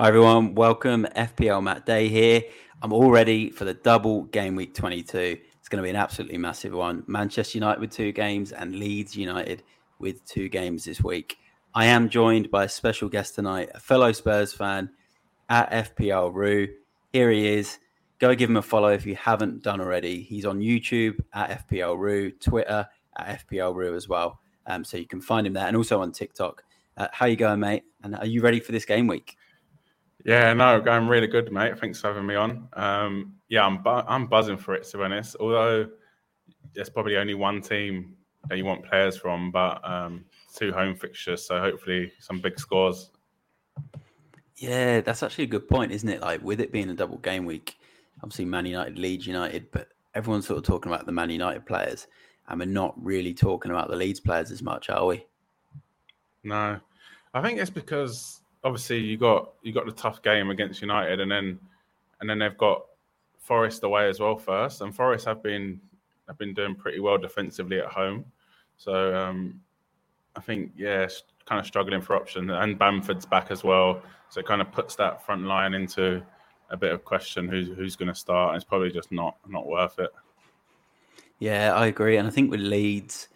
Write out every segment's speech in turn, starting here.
Hi everyone, welcome. FPL Matt Day here. I'm all ready for the double game week 22. It's going to be an absolutely massive one. Manchester United with two games and Leeds United with two games this week. I am joined by a special guest tonight, a fellow Spurs fan at FPL Roo. Here he is. Go give him a follow if you haven't done already. He's on YouTube at FPL Roo, Twitter at FPL Roo as well. Um, so you can find him there and also on TikTok. Uh, how you going, mate? And are you ready for this game week? Yeah, no, going really good, mate. Thanks for having me on. Um, yeah, I'm bu- I'm buzzing for it to be honest. Although there's probably only one team that you want players from, but um, two home fixtures, so hopefully some big scores. Yeah, that's actually a good point, isn't it? Like with it being a double game week, obviously Man United, Leeds United, but everyone's sort of talking about the Man United players, and we're not really talking about the Leeds players as much, are we? No, I think it's because obviously you got you got the tough game against United, and then and then they've got Forest away as well first, and Forest have been have been doing pretty well defensively at home. So um, I think yeah, kind of struggling for options, and Bamford's back as well, so it kind of puts that front line into a bit of question who's who's going to start. And it's probably just not not worth it. Yeah, I agree, and I think with Leeds,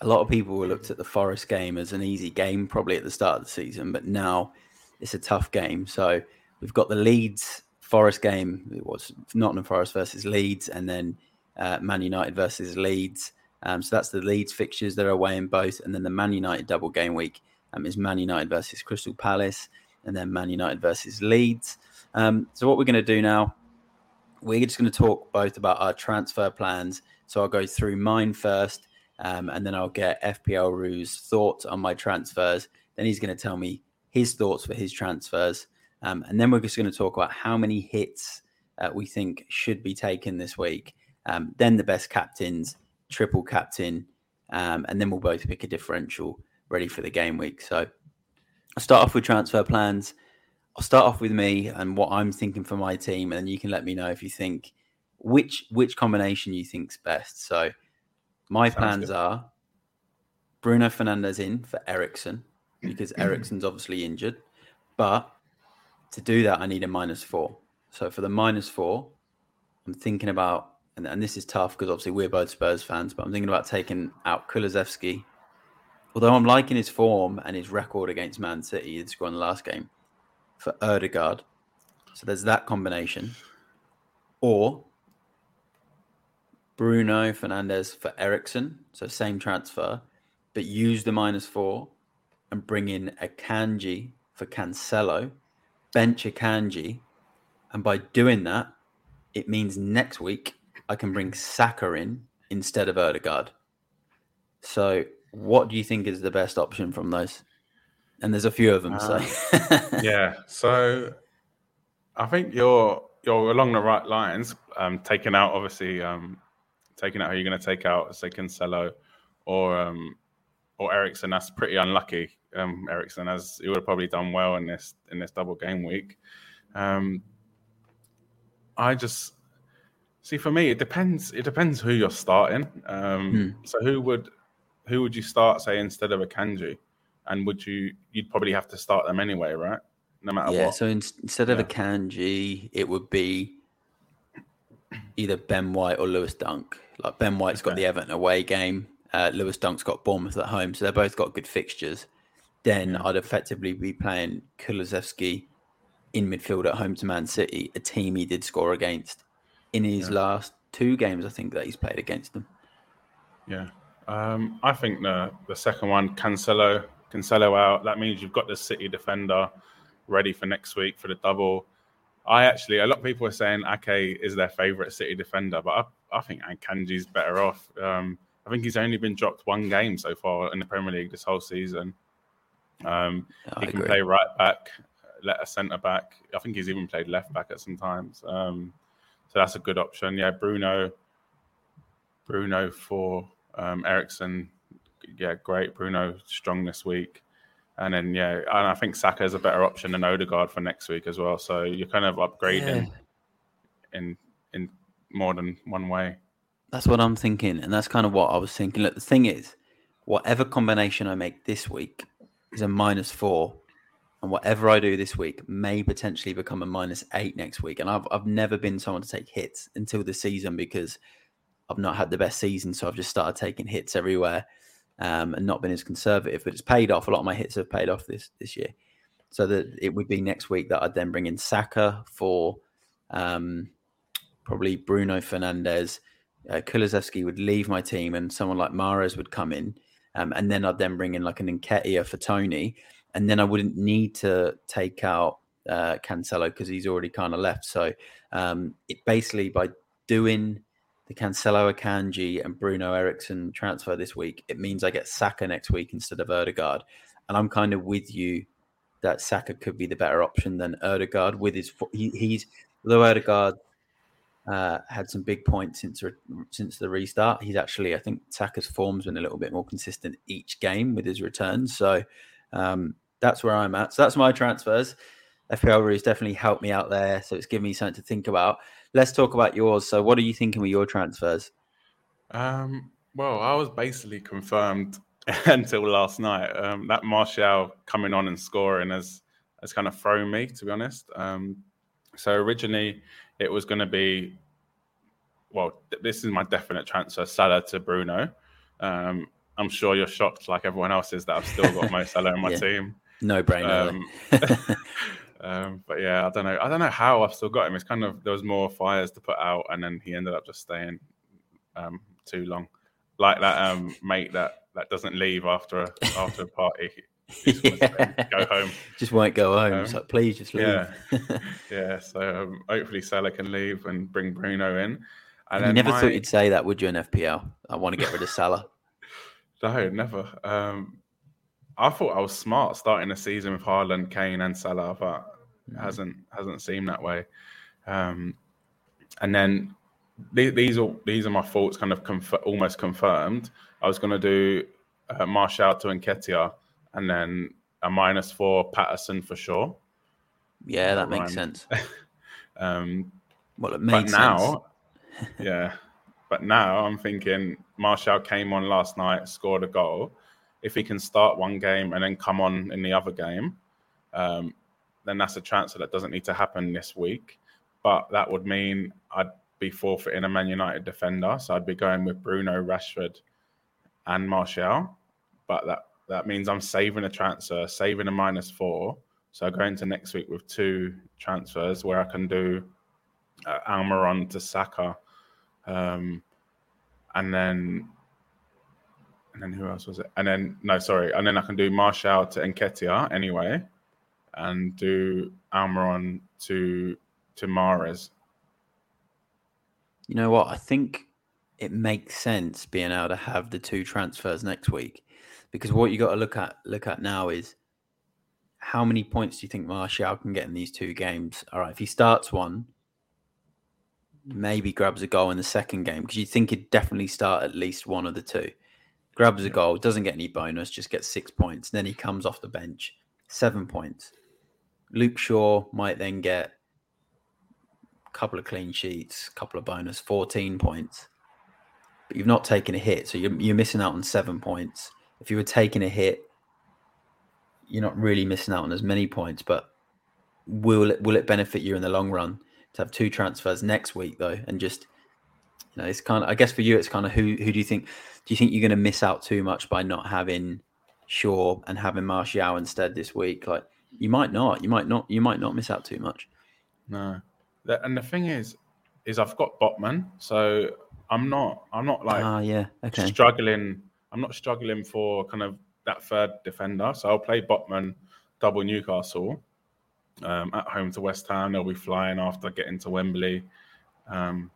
a lot of people looked at the Forest game as an easy game probably at the start of the season, but now it's a tough game. So we've got the Leeds Forest game. It was Nottingham Forest versus Leeds, and then uh, Man United versus Leeds. Um, so that's the Leeds fixtures. They're away in both, and then the Man United double game week um, is Man United versus Crystal Palace, and then Man United versus Leeds. Um, so what we're going to do now, we're just going to talk both about our transfer plans. So I'll go through mine first, um, and then I'll get FPL Roo's thoughts on my transfers. Then he's going to tell me his thoughts for his transfers. Um, and then we're just going to talk about how many hits uh, we think should be taken this week. Um, then the best captains, triple captain, um, and then we'll both pick a differential ready for the game week. So I'll start off with transfer plans. I'll start off with me and what I'm thinking for my team, and you can let me know if you think which which combination you think's best. So my Sounds plans good. are Bruno Fernandes in for Eriksen because mm-hmm. Eriksen's obviously injured. But to do that, I need a minus four. So for the minus four, I'm thinking about, and, and this is tough because obviously we're both Spurs fans, but I'm thinking about taking out Kulusevski. Although I'm liking his form and his record against Man City, he scored in the last game for Odegaard. So there's that combination. Or Bruno Fernandes for Eriksen. So same transfer, but use the minus four and bring in Akanji for Cancelo, bench Akanji, and by doing that, it means next week I can bring Saka in instead of Odegaard. So, what do you think is the best option from those? And there's a few of them. So, yeah. So, I think you're you're along the right lines. Um, taking out obviously, um, taking out who you're going to take out, say Cancelo or um, or Eriksen. That's pretty unlucky um, Eriksen, as he would have probably done well in this in this double game week. Um, I just see for me, it depends. It depends who you're starting. Um, hmm. So who would who would you start, say, instead of Akanji? And would you you'd probably have to start them anyway, right? No matter what yeah, what. So in, instead of Akanji, it would be either Ben White or Lewis Dunk. Like Ben White's okay. got the Everton away game. Uh, Lewis Dunk's got Bournemouth at home, so they've both got good fixtures then. I'd effectively be playing Kulusevski in midfield at home to Man City, a team he did score against in his yeah. last two games, I think, that he's played against them. Yeah. Um, I think the the second one, Cancelo, Cancelo out. That means you've got the City defender ready for next week for the double. I actually, a lot of people are saying Ake is their favourite City defender, but I, I think Akanji's better off. Um, I think he's only been dropped one game so far in the Premier League this whole season. Um, he can play right back, let a centre back. I think he's even played left back at some times. Um, so that's a good option. Yeah, Bruno, Bruno for um, Eriksen. Yeah, great. Bruno strong this week. And then yeah, and I think Saka is a better option than Odegaard for next week as well. So you're kind of upgrading yeah. in in more than one way. That's what I'm thinking, and that's kind of what I was thinking. Look, the thing is, whatever combination I make this week, is a minus four and whatever I do this week may potentially become a minus eight next week. And I've I've never been someone to take hits until this season because I've not had the best season, so I've just started taking hits everywhere um, and not been as conservative. But it's paid off. A lot of my hits have paid off this this year. So that it would be next week that I'd then bring in Saka for um, probably Bruno Fernandes. Uh, would leave my team, and someone like Mahrez would come in, um, and then I'd then bring in like an Nketiah for Toney. and then I wouldn't need to take out uh, Cancelo because he's already kind of left. So um, it basically by doing the Cancelo, Akanji, and Bruno Eriksen transfer this week, it means I get Saka next week instead of Odegaard. And I'm kind of with you that Saka could be the better option than Odegaard with his he, he's although Odegaard uh, had some big points since since the restart. He's actually I think Saka's form's been a little bit more consistent each game with his returns. So um, that's where I'm at. So that's my transfers. FPL Roo's definitely helped me out there. So it's given me something to think about. Let's talk about yours. So what are you thinking with your transfers? Um, well, I was basically confirmed until last night. Um, that Martial coming on and scoring has has kind of thrown me, to be honest. Um, so originally it was going to be, well, this is my definite transfer: Salah to Bruno. Um, I'm sure you're shocked, like everyone else is, that I've still got Mo Salah in my yeah. team. No brainer. Um, um, but yeah, I don't know. I don't know how I've still got him. It's kind of there was more fires to put out, and then he ended up just staying um, too long, like that um, mate that that doesn't leave after a after a party. Yeah. go home. Just won't go home. Um, so please just leave. Yeah, yeah. So um, hopefully Salah can leave and bring Bruno in. And you never my... thought you'd say that, would you? In FPL, I want to get rid of Salah. no, never. Um, I thought I was smart starting the season with Haaland, Kane, and Salah, but it mm. hasn't hasn't seemed that way. Um, and then these, these are these are my thoughts, kind of conf- almost confirmed. I was going to do uh, Martial to Nketiah, and then a minus four Patterson for sure. Yeah, that makes sense. um, well, it makes sense. but now, yeah, but now I'm thinking Martial came on last night, scored a goal. If he can start one game and then come on in the other game, um, then that's a transfer that doesn't need to happen this week. But that would mean I'd be forfeiting a Man United defender, so I'd be going with Bruno, Rashford, and Martial. But that that means I'm saving a transfer, saving a minus four. So I go into next week with two transfers where I can do uh, Almiron to Saka, um, and then and then who else was it? And then no, sorry, and then I can do Martial to Nketiah anyway, and do Almiron to to Mahrez. You know what? I think it makes sense being able to have the two transfers next week because what you got to look at look at now is how many points do you think Martial can get in these two games? All right, if he starts one, maybe grabs a goal in the second game because you think he'd definitely start at least one of the two. Grabs a goal, doesn't get any bonus, just gets six points. Then he comes off the bench, seven points. Luke Shaw might then get a couple of clean sheets, a couple of bonus, 14 points. But you've not taken a hit, so you're, you're missing out on seven points if you were taking a hit, you're not really missing out on as many points. But will it will it benefit you in the long run to have two transfers next week though, and just you know, it's kind of I guess for you it's kind of who who do you think do you think you're going to miss out too much by not having Shaw and having Martial instead this week? Like you might not, you might not, you might not miss out too much. No, and the thing is, is I've got Botman, so I'm not, I'm not like, ah, yeah, okay, struggling I'm not struggling for kind of that third defender. So I'll play Botman double Newcastle um, at home to West Ham. They'll be flying after getting to Wembley. Um,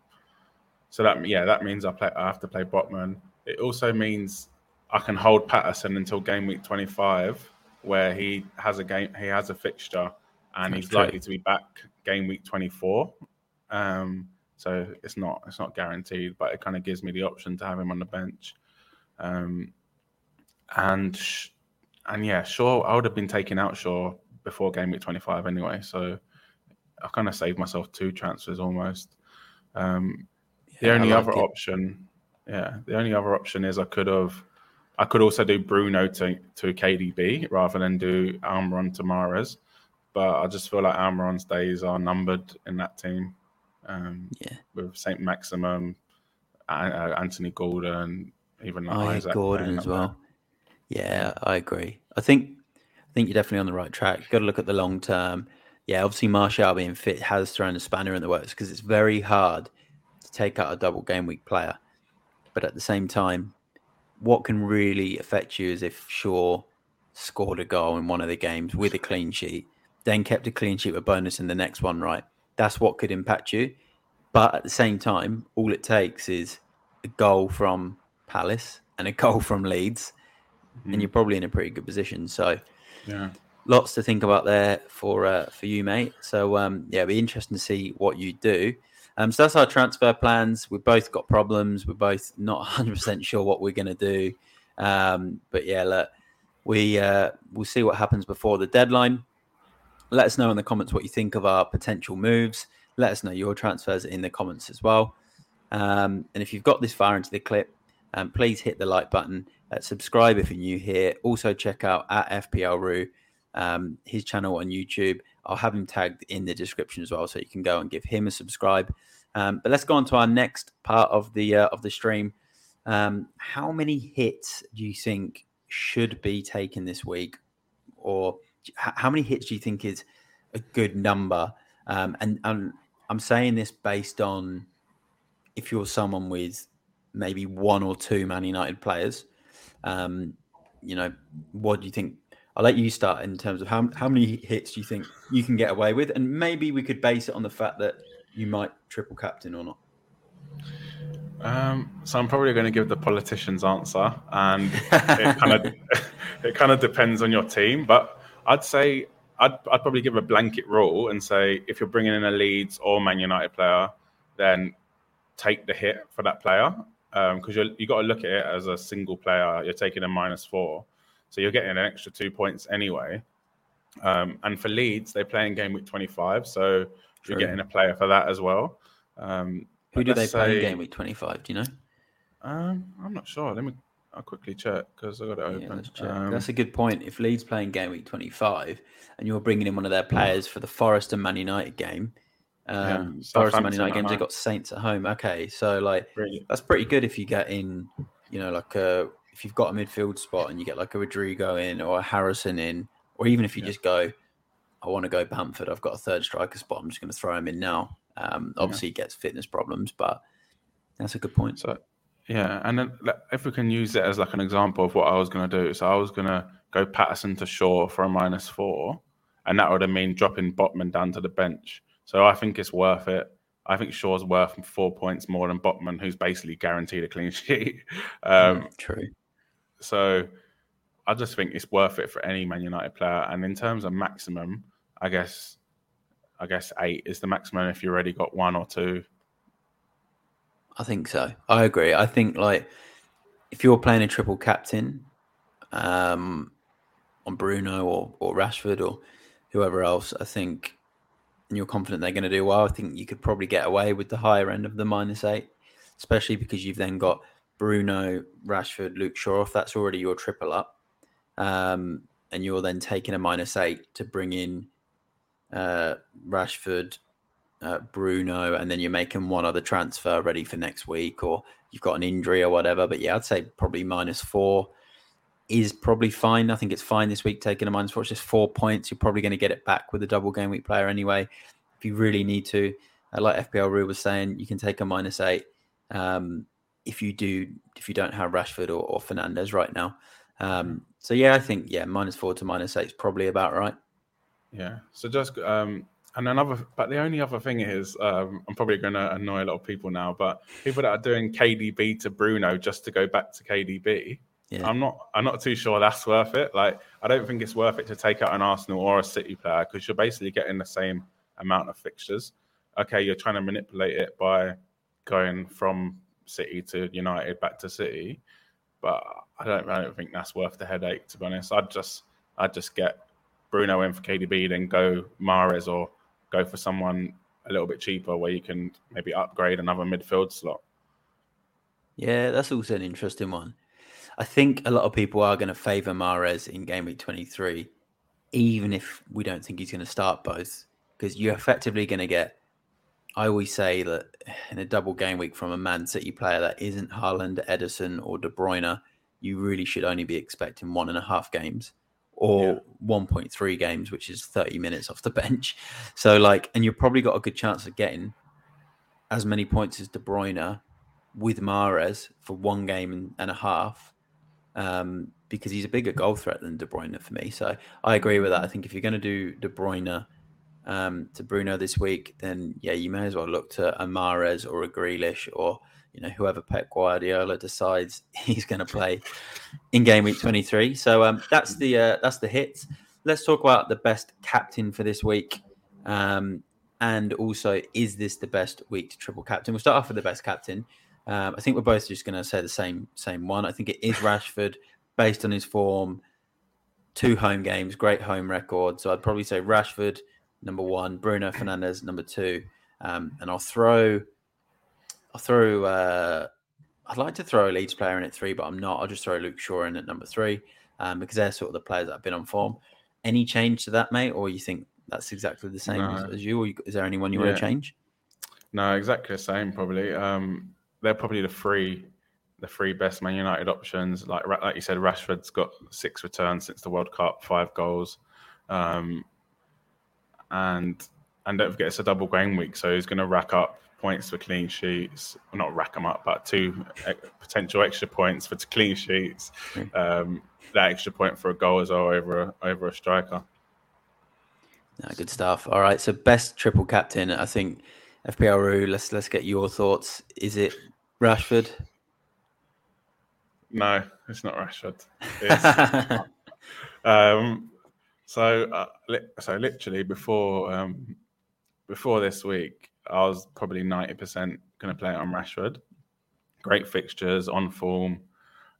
so that yeah, that means I play. I have to play Botman. It also means I can hold Patterson until game week 25, where he has a game. He has a fixture, and That's he's true. likely to be back game week 24. Um, so it's not it's not guaranteed, but it kind of gives me the option to have him on the bench. Um, and and yeah, Shaw, I would have been taking out Shaw before game week 25 anyway. So I kind of saved myself two transfers almost. Um, yeah, the only like other it. option, yeah, the only other option is I could have, I could also do Bruno to, to KDB rather than do Almiron to Mahrez. But I just feel like Almiron's days are numbered in that team. Um, yeah. With St. Maximin, uh, Anthony Gordon, even Oh, yeah, Isak Gordon as up there. well. Yeah, I agree. I think I think you're definitely on the right track. You've got to look at the long term. Yeah, obviously Martial being fit has thrown a spanner in the works because it's very hard to take out a double game week player. But at the same time, what can really affect you is if Shaw scored a goal in one of the games with a clean sheet, then kept a clean sheet with bonus in the next one, right? That's what could impact you. But at the same time, all it takes is a goal from Palace and a goal from Leeds, Mm. and you're probably in a pretty good position. So Yeah. lots to think about there for uh, for you, mate. So um, yeah, it'll be interesting to see what you do. Um, so that's our transfer plans. We've both got problems. We're both not 100 percent sure what we're going to do. Um, but yeah, look, we uh, we'll see what happens before the deadline. Let us know in the comments what you think of our potential moves. Let us know your transfers in the comments as well. Um, and if you've got this far into the clip, um, please hit the like button. Uh, subscribe if you're new here. Also check out at FPL Roo, um, his channel on YouTube. I'll have him tagged in the description as well, so you can go and give him a subscribe. Um, but let's go on to our next part of the uh, of the stream. Um, how many hits do you think should be taken this week, or how many hits do you think is a good number? Um, and, and I'm saying this based on if you're someone with maybe one or two Man United players, um, you know, what do you think? I'll let you start in terms of how how many hits do you think you can get away with, and maybe we could base it on the fact that you might triple captain or not. Um, so I'm probably going to give the politician's answer, and it kind of it kind of depends on your team. But I'd say I'd, I'd probably give a blanket rule and say if you're bringing in a Leeds or Man United player, then take the hit for that player because you you got to look at it as a single player. You're taking a minus four, so you're getting an extra two points anyway. Um, and for Leeds, they play in game week 25, so True. you're getting a player for that as well. Um, Who do they let's play in game week 25? Do you know? um, I'm not sure. Let me. I'll quickly check because I got it Yeah, open. check. Um, That's a good point. If Leeds playing game week 25 and you're bringing in one of their players for the Forest and Man United game, um, Forest and Man Southampton games, they've got Saints at home. Okay, so like really, that's pretty good if you get in, you know, like a if you've got a midfield spot and you get like a Rodrigo in or a Harrison in, or even if you Yeah. just go, I want to go Bamford, I've got a third striker spot, I'm just going to throw him in now. Um, obviously, he gets fitness problems, but that's a good point. So, yeah, and then like, if we can use it as like an example of what I was going to do, so I was going to go Patterson to Shaw for a minus four, and that would have mean dropping Botman down to the bench. So I think it's worth it. I think Shaw's worth four points more than Botman, who's basically guaranteed a clean sheet. Um, Mm, True. So I just think it's worth it for any Man United player. And in terms of maximum, I guess I guess eight is the maximum if you already got one or two. I think so. I agree. I think like if you're playing a triple captain um, on Bruno or, or Rashford or whoever else, I think, and you're confident they're going to do well, I think you could probably get away with the higher end of the minus eight, especially because you've then got Bruno, Rashford, Luke Shaw. If that's already your triple up, um, and you're then taking a minus eight to bring in uh, Rashford, uh, Bruno, and then you're making one other transfer ready for next week, or you've got an injury or whatever. But yeah, I'd say probably minus four is probably fine. I think it's fine this week taking a minus four. It's just four points. You're probably going to get it back with a double game week player anyway. If you really need to, uh, like FPL Roo was saying, you can take a minus eight um, if you do if you don't have Rashford or, or Fernandes right now. Um, so yeah, I think yeah, minus four to minus eight is probably about right. Yeah. So just um and another but the only other thing is um I'm probably gonna annoy a lot of people now, but people that are doing KDB to Bruno just to go back to KDB, Yeah. I'm not I'm not too sure that's worth it. Like I don't think it's worth it to take out an Arsenal or a City player because you're basically getting the same amount of fixtures. Okay, you're trying to manipulate it by going from City to United back to City, but I don't I don't think that's worth the headache to be honest. I'd just I'd just get Bruno in for KDB, then go Mahrez or go for someone a little bit cheaper where you can maybe upgrade another midfield slot. Yeah, that's also an interesting one. I think a lot of people are going to favour Mahrez in game week 23, even if we don't think he's going to start both, because you're effectively going to get. I always say that in a double game week from a Man City player that isn't Haaland, Ederson, or De Bruyne, you really should only be expecting one and a half games or yeah. 1.3 games, which is 30 minutes off the bench. So, like, and you've probably got a good chance of getting as many points as De Bruyne with Mahrez for one game and, and a half um, because he's a bigger goal threat than De Bruyne for me. So I agree with that. I think if you're going to do De Bruyne um, to Bruno this week, then yeah, you may as well look to a Mahrez or a Grealish or you know whoever Pep Guardiola decides he's going to play in game week 23. So um, that's the uh, that's the hits. Let's talk about the best captain for this week. Um, and also, is this the best week to triple captain? We'll start off with the best captain. Um, I think we're both just going to say the same same one. I think it is Rashford based on his form, two home games, great home record. So I'd probably say Rashford number one, Bruno Fernandes number two, um, and I'll throw I'll throw. Uh, I'd like to throw a Leeds player in at three, but I'm not. I'll just throw Luke Shaw in at number three um, because they're sort of the players that have been on form. Any change to that, mate, or you think that's exactly the same no. as, as, you, or you, is there anyone you yeah. want to change? No, exactly the same. Probably. Um, they're probably the three the three best Man United options. Like like you said, Rashford's got six returns since the World Cup, five goals, um, and and don't forget it's a double game week, so he's going to rack up points for clean sheets. Well, not rack them up, but two potential extra points for clean sheets. Um, that extra point for a goal as well over a, over a striker. good stuff. All right, so best triple captain, I think. FPL let's let's get your thoughts. Is it Rashford? No, it's not Rashford. It's, um, so, uh, li- so literally before um, before this week, I was probably ninety percent going to play it on Rashford. Great fixtures on form,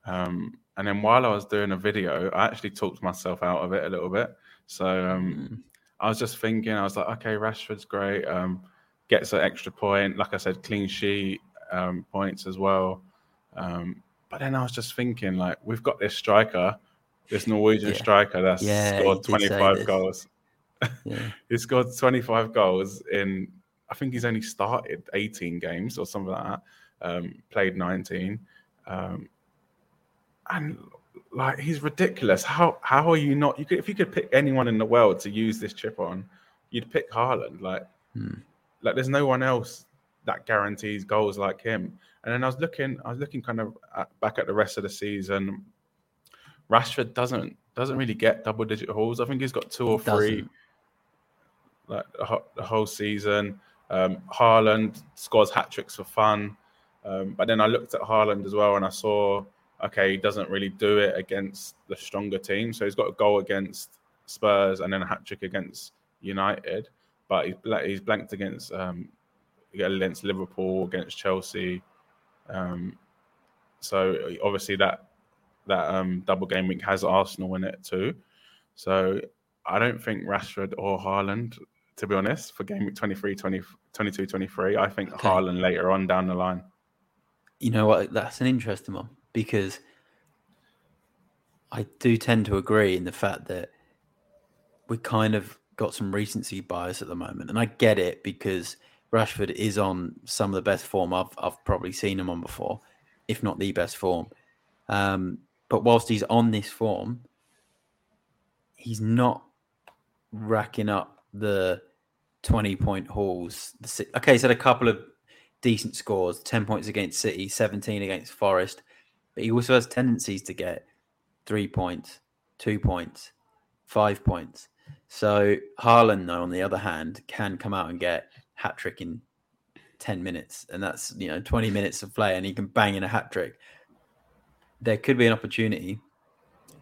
um, and then while I was doing a video, I actually talked myself out of it a little bit. So um, mm. I was just thinking, I was like, okay, Rashford's great. Um, gets an extra point. Like I said, clean sheet um, points as well. Um, but then I was just thinking, like, we've got this striker, this Norwegian yeah. striker that's yeah, scored 25 goals. Yeah. he scored 25 goals in, I think he's only started 18 games or something like that, um, played 19. Um, and like he's ridiculous. How how are you not? You could if you could pick anyone in the world to use this chip on, you'd pick Haaland. Like, hmm. like there's no one else that guarantees goals like him. And then I was looking, I was looking kind of at, back at the rest of the season. Rashford doesn't doesn't really get double digit hauls. I think he's got two or three, like the whole season. Um, Haaland scores hat tricks for fun, um, but then I looked at Haaland as well, and I saw okay, he doesn't really do it against the stronger team. So he's got a goal against Spurs and then a hat trick against United, but he's he's blanked against um, against Liverpool, against Chelsea. Um, so obviously that that um, double game week has Arsenal in it too. So I don't think Rashford or Haaland, to be honest, for game week 23, 20, 22, 23. I think okay. Haaland later on down the line. You know what? That's an interesting one because I do tend to agree in the fact that we kind of got some recency bias at the moment. And I get it because – Rashford is on some of the best form I've I've probably seen him on before, if not the best form. Um, but whilst he's on this form, he's not racking up the twenty point hauls. Okay, he's had a couple of decent scores: ten points against City, seventeen against Forest, but he also has tendencies to get three points, two points, five points. So Haaland, though, on the other hand, can come out and get hat trick in 10 minutes and that's you know 20 minutes of play and he can bang in a hat trick there could be an opportunity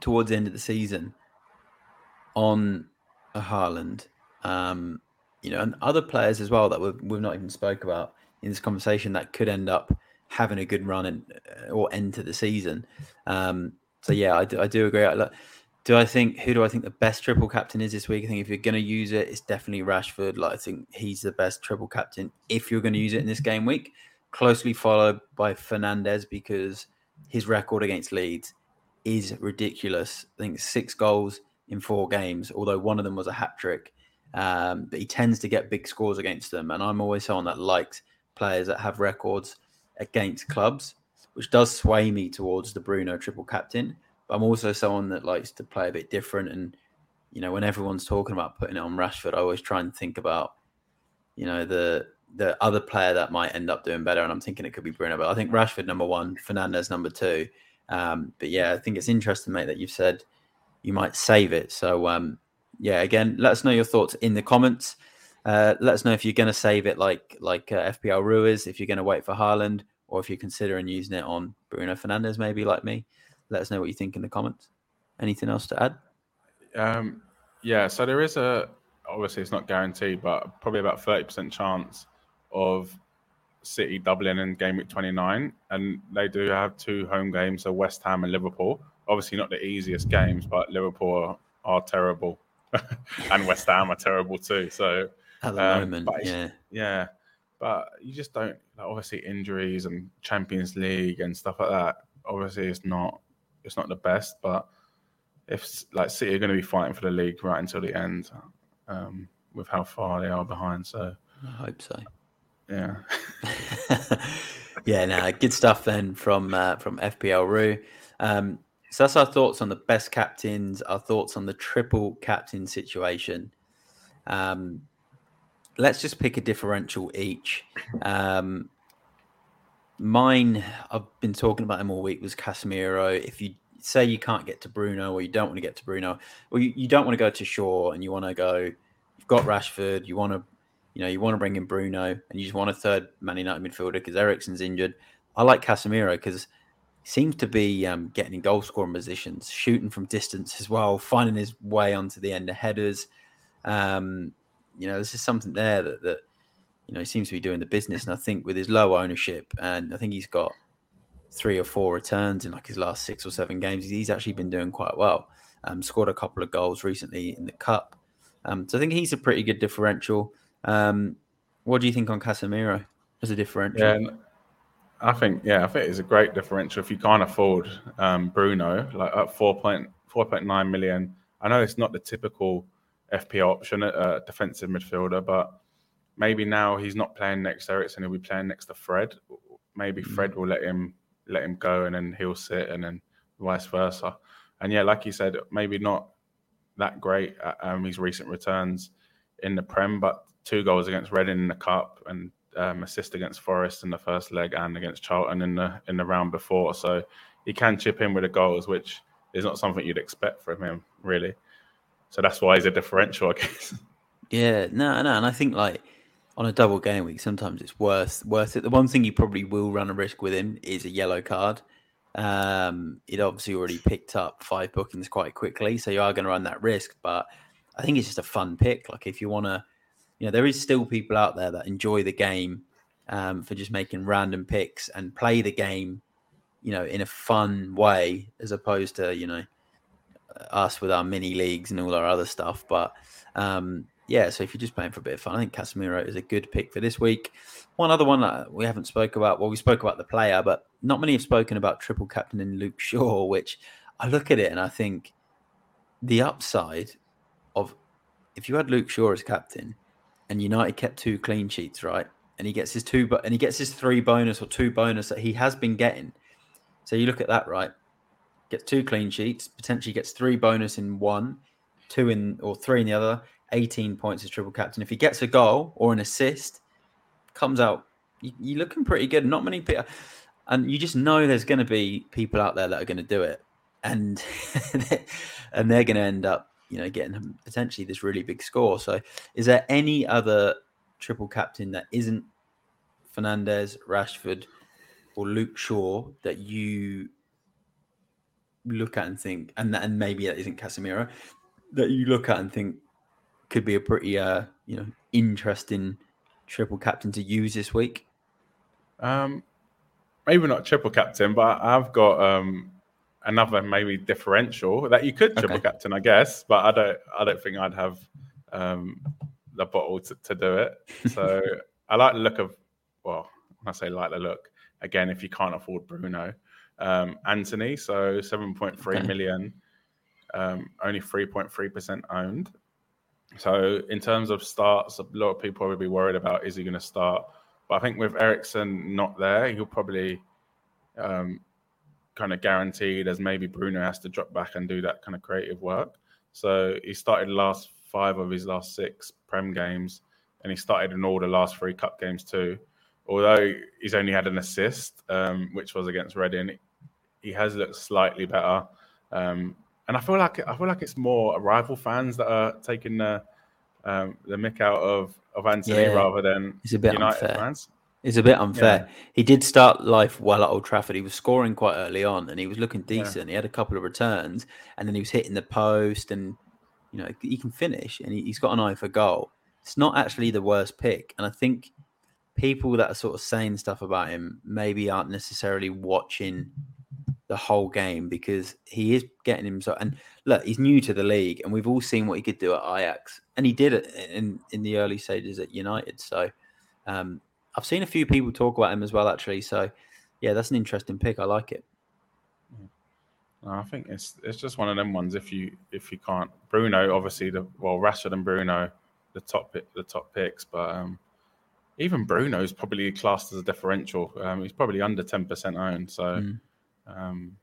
towards the end of the season on a Haaland, um, you know, and other players as well that we've, we've not even spoke about in this conversation that could end up having a good run and or end to the season. Um, so yeah, I do, I do agree. I, do I think who do I think the best triple captain is this week? I think if you're going to use it, it's definitely Rashford. Like I think he's the best triple captain if you're going to use it in this game week. Closely followed by Fernandes because his record against Leeds is ridiculous. I think six goals in four games, although one of them was a hat trick. Um, but he tends to get big scores against them, and I'm always someone that likes players that have records against clubs, which does sway me towards the Bruno triple captain. But I'm also someone that likes to play a bit different, and you know, when everyone's talking about putting it on Rashford, I always try and think about, you know, the the other player that might end up doing better, and I'm thinking it could be Bruno. But I think Rashford number one, Fernandes number two. Um, but yeah, I think it's interesting, mate, that you've said you might save it. So um, yeah, again, let us know your thoughts in the comments. Uh, let us know if you're going to save it like like uh, FPL Ruiz, if you're going to wait for Haaland, or if you're considering using it on Bruno Fernandes, maybe like me. Let us know what you think in the comments. Anything else to add? Um, yeah, so there is a obviously it's not guaranteed, but probably about thirty percent chance of City doubling in game week 29, and they do have two home games, so West Ham and Liverpool. Obviously, not the easiest games, but Liverpool are, are terrible, and West Ham are terrible too. So at the um, moment, yeah, yeah, but you just don't. Like, obviously, injuries and Champions League and stuff like that. Obviously, it's not it's not the best, but if like City are going to be fighting for the league right until the end, um, with how far they are behind, so I hope so. Yeah. yeah, no, good stuff then from uh, from FPL Roo. Um, so that's our thoughts on the best captains, our thoughts on the triple captain situation. Um, let's just pick a differential each. Um, mine, I've been talking about him all week, was Casemiro. If you say you can't get to Bruno or you don't want to get to Bruno, or you, you don't want to go to Shaw and you want to go, you've got Rashford, you want to you know, you want to bring in Bruno and you just want a third Man United midfielder because Eriksen's injured. I like Casemiro because he seems to be um, getting in goal scoring positions, shooting from distance as well, finding his way onto the end of headers. Um, you know, this is something there that, that you know he seems to be doing the business. And I think with his low ownership, and I think he's got three or four returns in like his last six or seven games, he's actually been doing quite well. Um, scored a couple of goals recently in the cup. Um, so I think he's a pretty good differential. Um, what do you think on Casemiro as a differential? Yeah, I think yeah, I think it's a great differential if you can't afford um, Bruno like at 4.4.9 million. I know it's not the typical FP option, uh, defensive midfielder, but maybe now he's not playing next to Eriksen, he'll be playing next to Fred. Maybe mm-hmm. Fred will let him let him go, and then he'll sit, and then vice versa. And yeah, like you said, maybe not that great at um, his recent returns in the Prem, but two goals against Reading in the cup and um, assist against Forest in the first leg and against Charlton in the in the round before. So he can chip in with the goals, which is not something you'd expect from him, really. So that's why he's a differential, I guess. Yeah, no, no, and I think like on a double game week, sometimes it's worth worth it. The one thing you probably will run a risk with him is a yellow card. Um, it obviously already picked up five bookings quite quickly, so you are going to run that risk. But I think it's just a fun pick. Like if you want to you know, there is still people out there that enjoy the game um, for just making random picks and play the game, you know, in a fun way as opposed to, you know, us with our mini leagues and all our other stuff. But um, yeah, so if you're just playing for a bit of fun, I think Casemiro is a good pick for this week. One other one that we haven't spoke about, well, we spoke about the player, but not many have spoken about triple captain in Luke Shaw, which I look at it and I think the upside of if you had Luke Shaw as captain, and United kept two clean sheets, right? And he gets his two, and he gets his three bonus or two bonus that he has been getting. So you look at that, right? Gets two clean sheets, potentially gets three bonus in one, two in or three in the other. 18 points as triple captain. If he gets a goal or an assist, comes out, you, are looking pretty good. Not many people, and you just know there's going to be people out there that are going to do it, and and they're going to end up you know, getting potentially this really big score. So, is there any other triple captain that isn't Fernandes, Rashford, or Luke Shaw that you look at and think, and and maybe that isn't Casemiro, that you look at and think could be a pretty uh you know interesting triple captain to use this week? Um, maybe not triple captain, but I've got um another maybe differential that you could triple okay. captain, I guess, but I don't I don't think I'd have um, the bottle to, to do it. So I like the look of well, when I say like the look again. If you can't afford Bruno, um, Antony, so seven point three okay. million, um, only 3.3% owned. So, in terms of starts, a lot of people will be worried about is he going to start? But I think with Eriksen not there, he'll probably um, kind of guaranteed as maybe Bruno has to drop back and do that kind of creative work. So, he started last five of his last six Prem games, and he started in all the last three Cup games too. Although he's only had an assist, um, which was against Reading, he has looked slightly better. Um, and I feel like I feel like it's more rival fans that are taking the um, the mick out of of Antony yeah, rather than it's a bit United unfair. fans. It's a bit unfair. Yeah. He did start life well at Old Trafford. He was scoring quite early on, and he was looking decent. Yeah. He had a couple of returns, and then he was hitting the post, and you know he can finish, and he's got an eye for goal. It's not actually the worst pick, and I think people that are sort of saying stuff about him maybe aren't necessarily watching the whole game because he is getting himself. And look, he's new to the league, and we've all seen what he could do at Ajax, and he did it in in the early stages at United. So um, I've seen a few people talk about him as well, actually. So yeah, that's an interesting pick. I like it. I think it's it's just one of them ones. If you if you can't, Bruno obviously the well Rashford and Bruno, the top the top picks, but um, even Bruno's probably classed as a differential. Um, he's probably under ten percent owned. So. Mm um,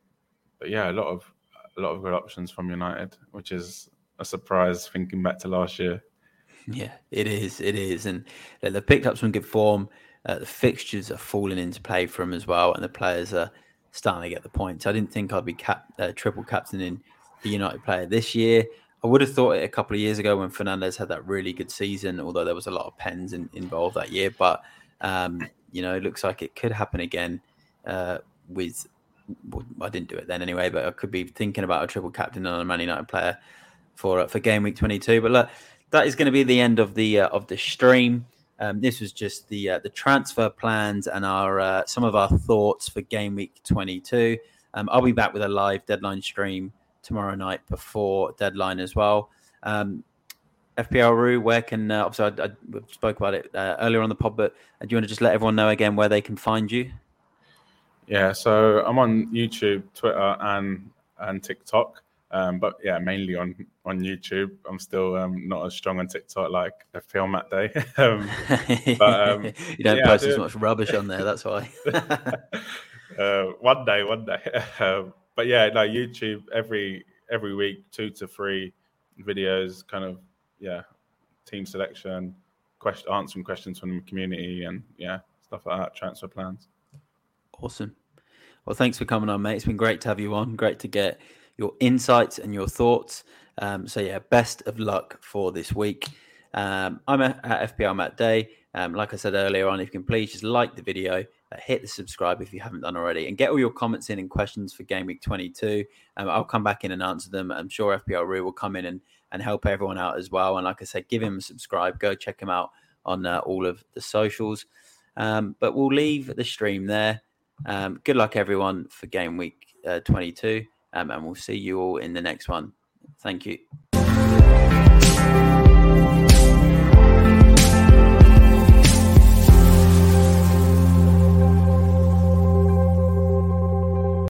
but yeah, a lot of a lot of good options from United, which is a surprise thinking back to last year. Yeah, it is. It is, and they've picked up some good form. Uh, the fixtures are falling into play for them as well, and the players are starting to get the points. I didn't think I'd be cap, uh, triple captain in the United player this year. I would have thought it a couple of years ago when Fernandes had that really good season, although there was a lot of pens in, involved that year. But um, you know, it looks like it could happen again uh, with I didn't do it then anyway, but I could be thinking about a triple captain on a Man United player for uh, for game week 22. But look, that is going to be the end of the uh, of the stream. Um, this was just the uh, the transfer plans and our uh, some of our thoughts for game week 22. Um, I'll be back with a live deadline stream tomorrow night before deadline as well. Um, FPL Roo, where can uh, obviously I, I, spoke about it earlier on the pod, but do you want to just let everyone know again where they can find you? Yeah, so I'm on YouTube, Twitter, and and TikTok. Um, but yeah, mainly on on YouTube. I'm still um, not as strong on TikTok like FPL Matt Day. um, but, um, you don't yeah, post do. as much rubbish on there. That's why. uh, one day, one day. Um, but yeah, no YouTube every every week, two to three videos. Kind of yeah, team selection, question answering questions from the community, and yeah, stuff like that. Transfer plans. Awesome. Well, thanks for coming on, mate. It's been great to have you on. Great to get your insights and your thoughts. Um, so, yeah, best of luck for this week. Um, I'm at, FPL Matt Day. Um, like I said earlier on, if you can please just like the video, uh, hit the subscribe if you haven't done already, and get all your comments in and questions for Game Week 22. Um, I'll come back in and answer them. I'm sure FPL Roo will come in and, and help everyone out as well. And like I said, give him a subscribe. Go check him out on uh, all of the socials. Um, but we'll leave the stream there. Um, good luck, everyone, for game week uh, 22. Um, and we'll see you all in the next one. Thank you.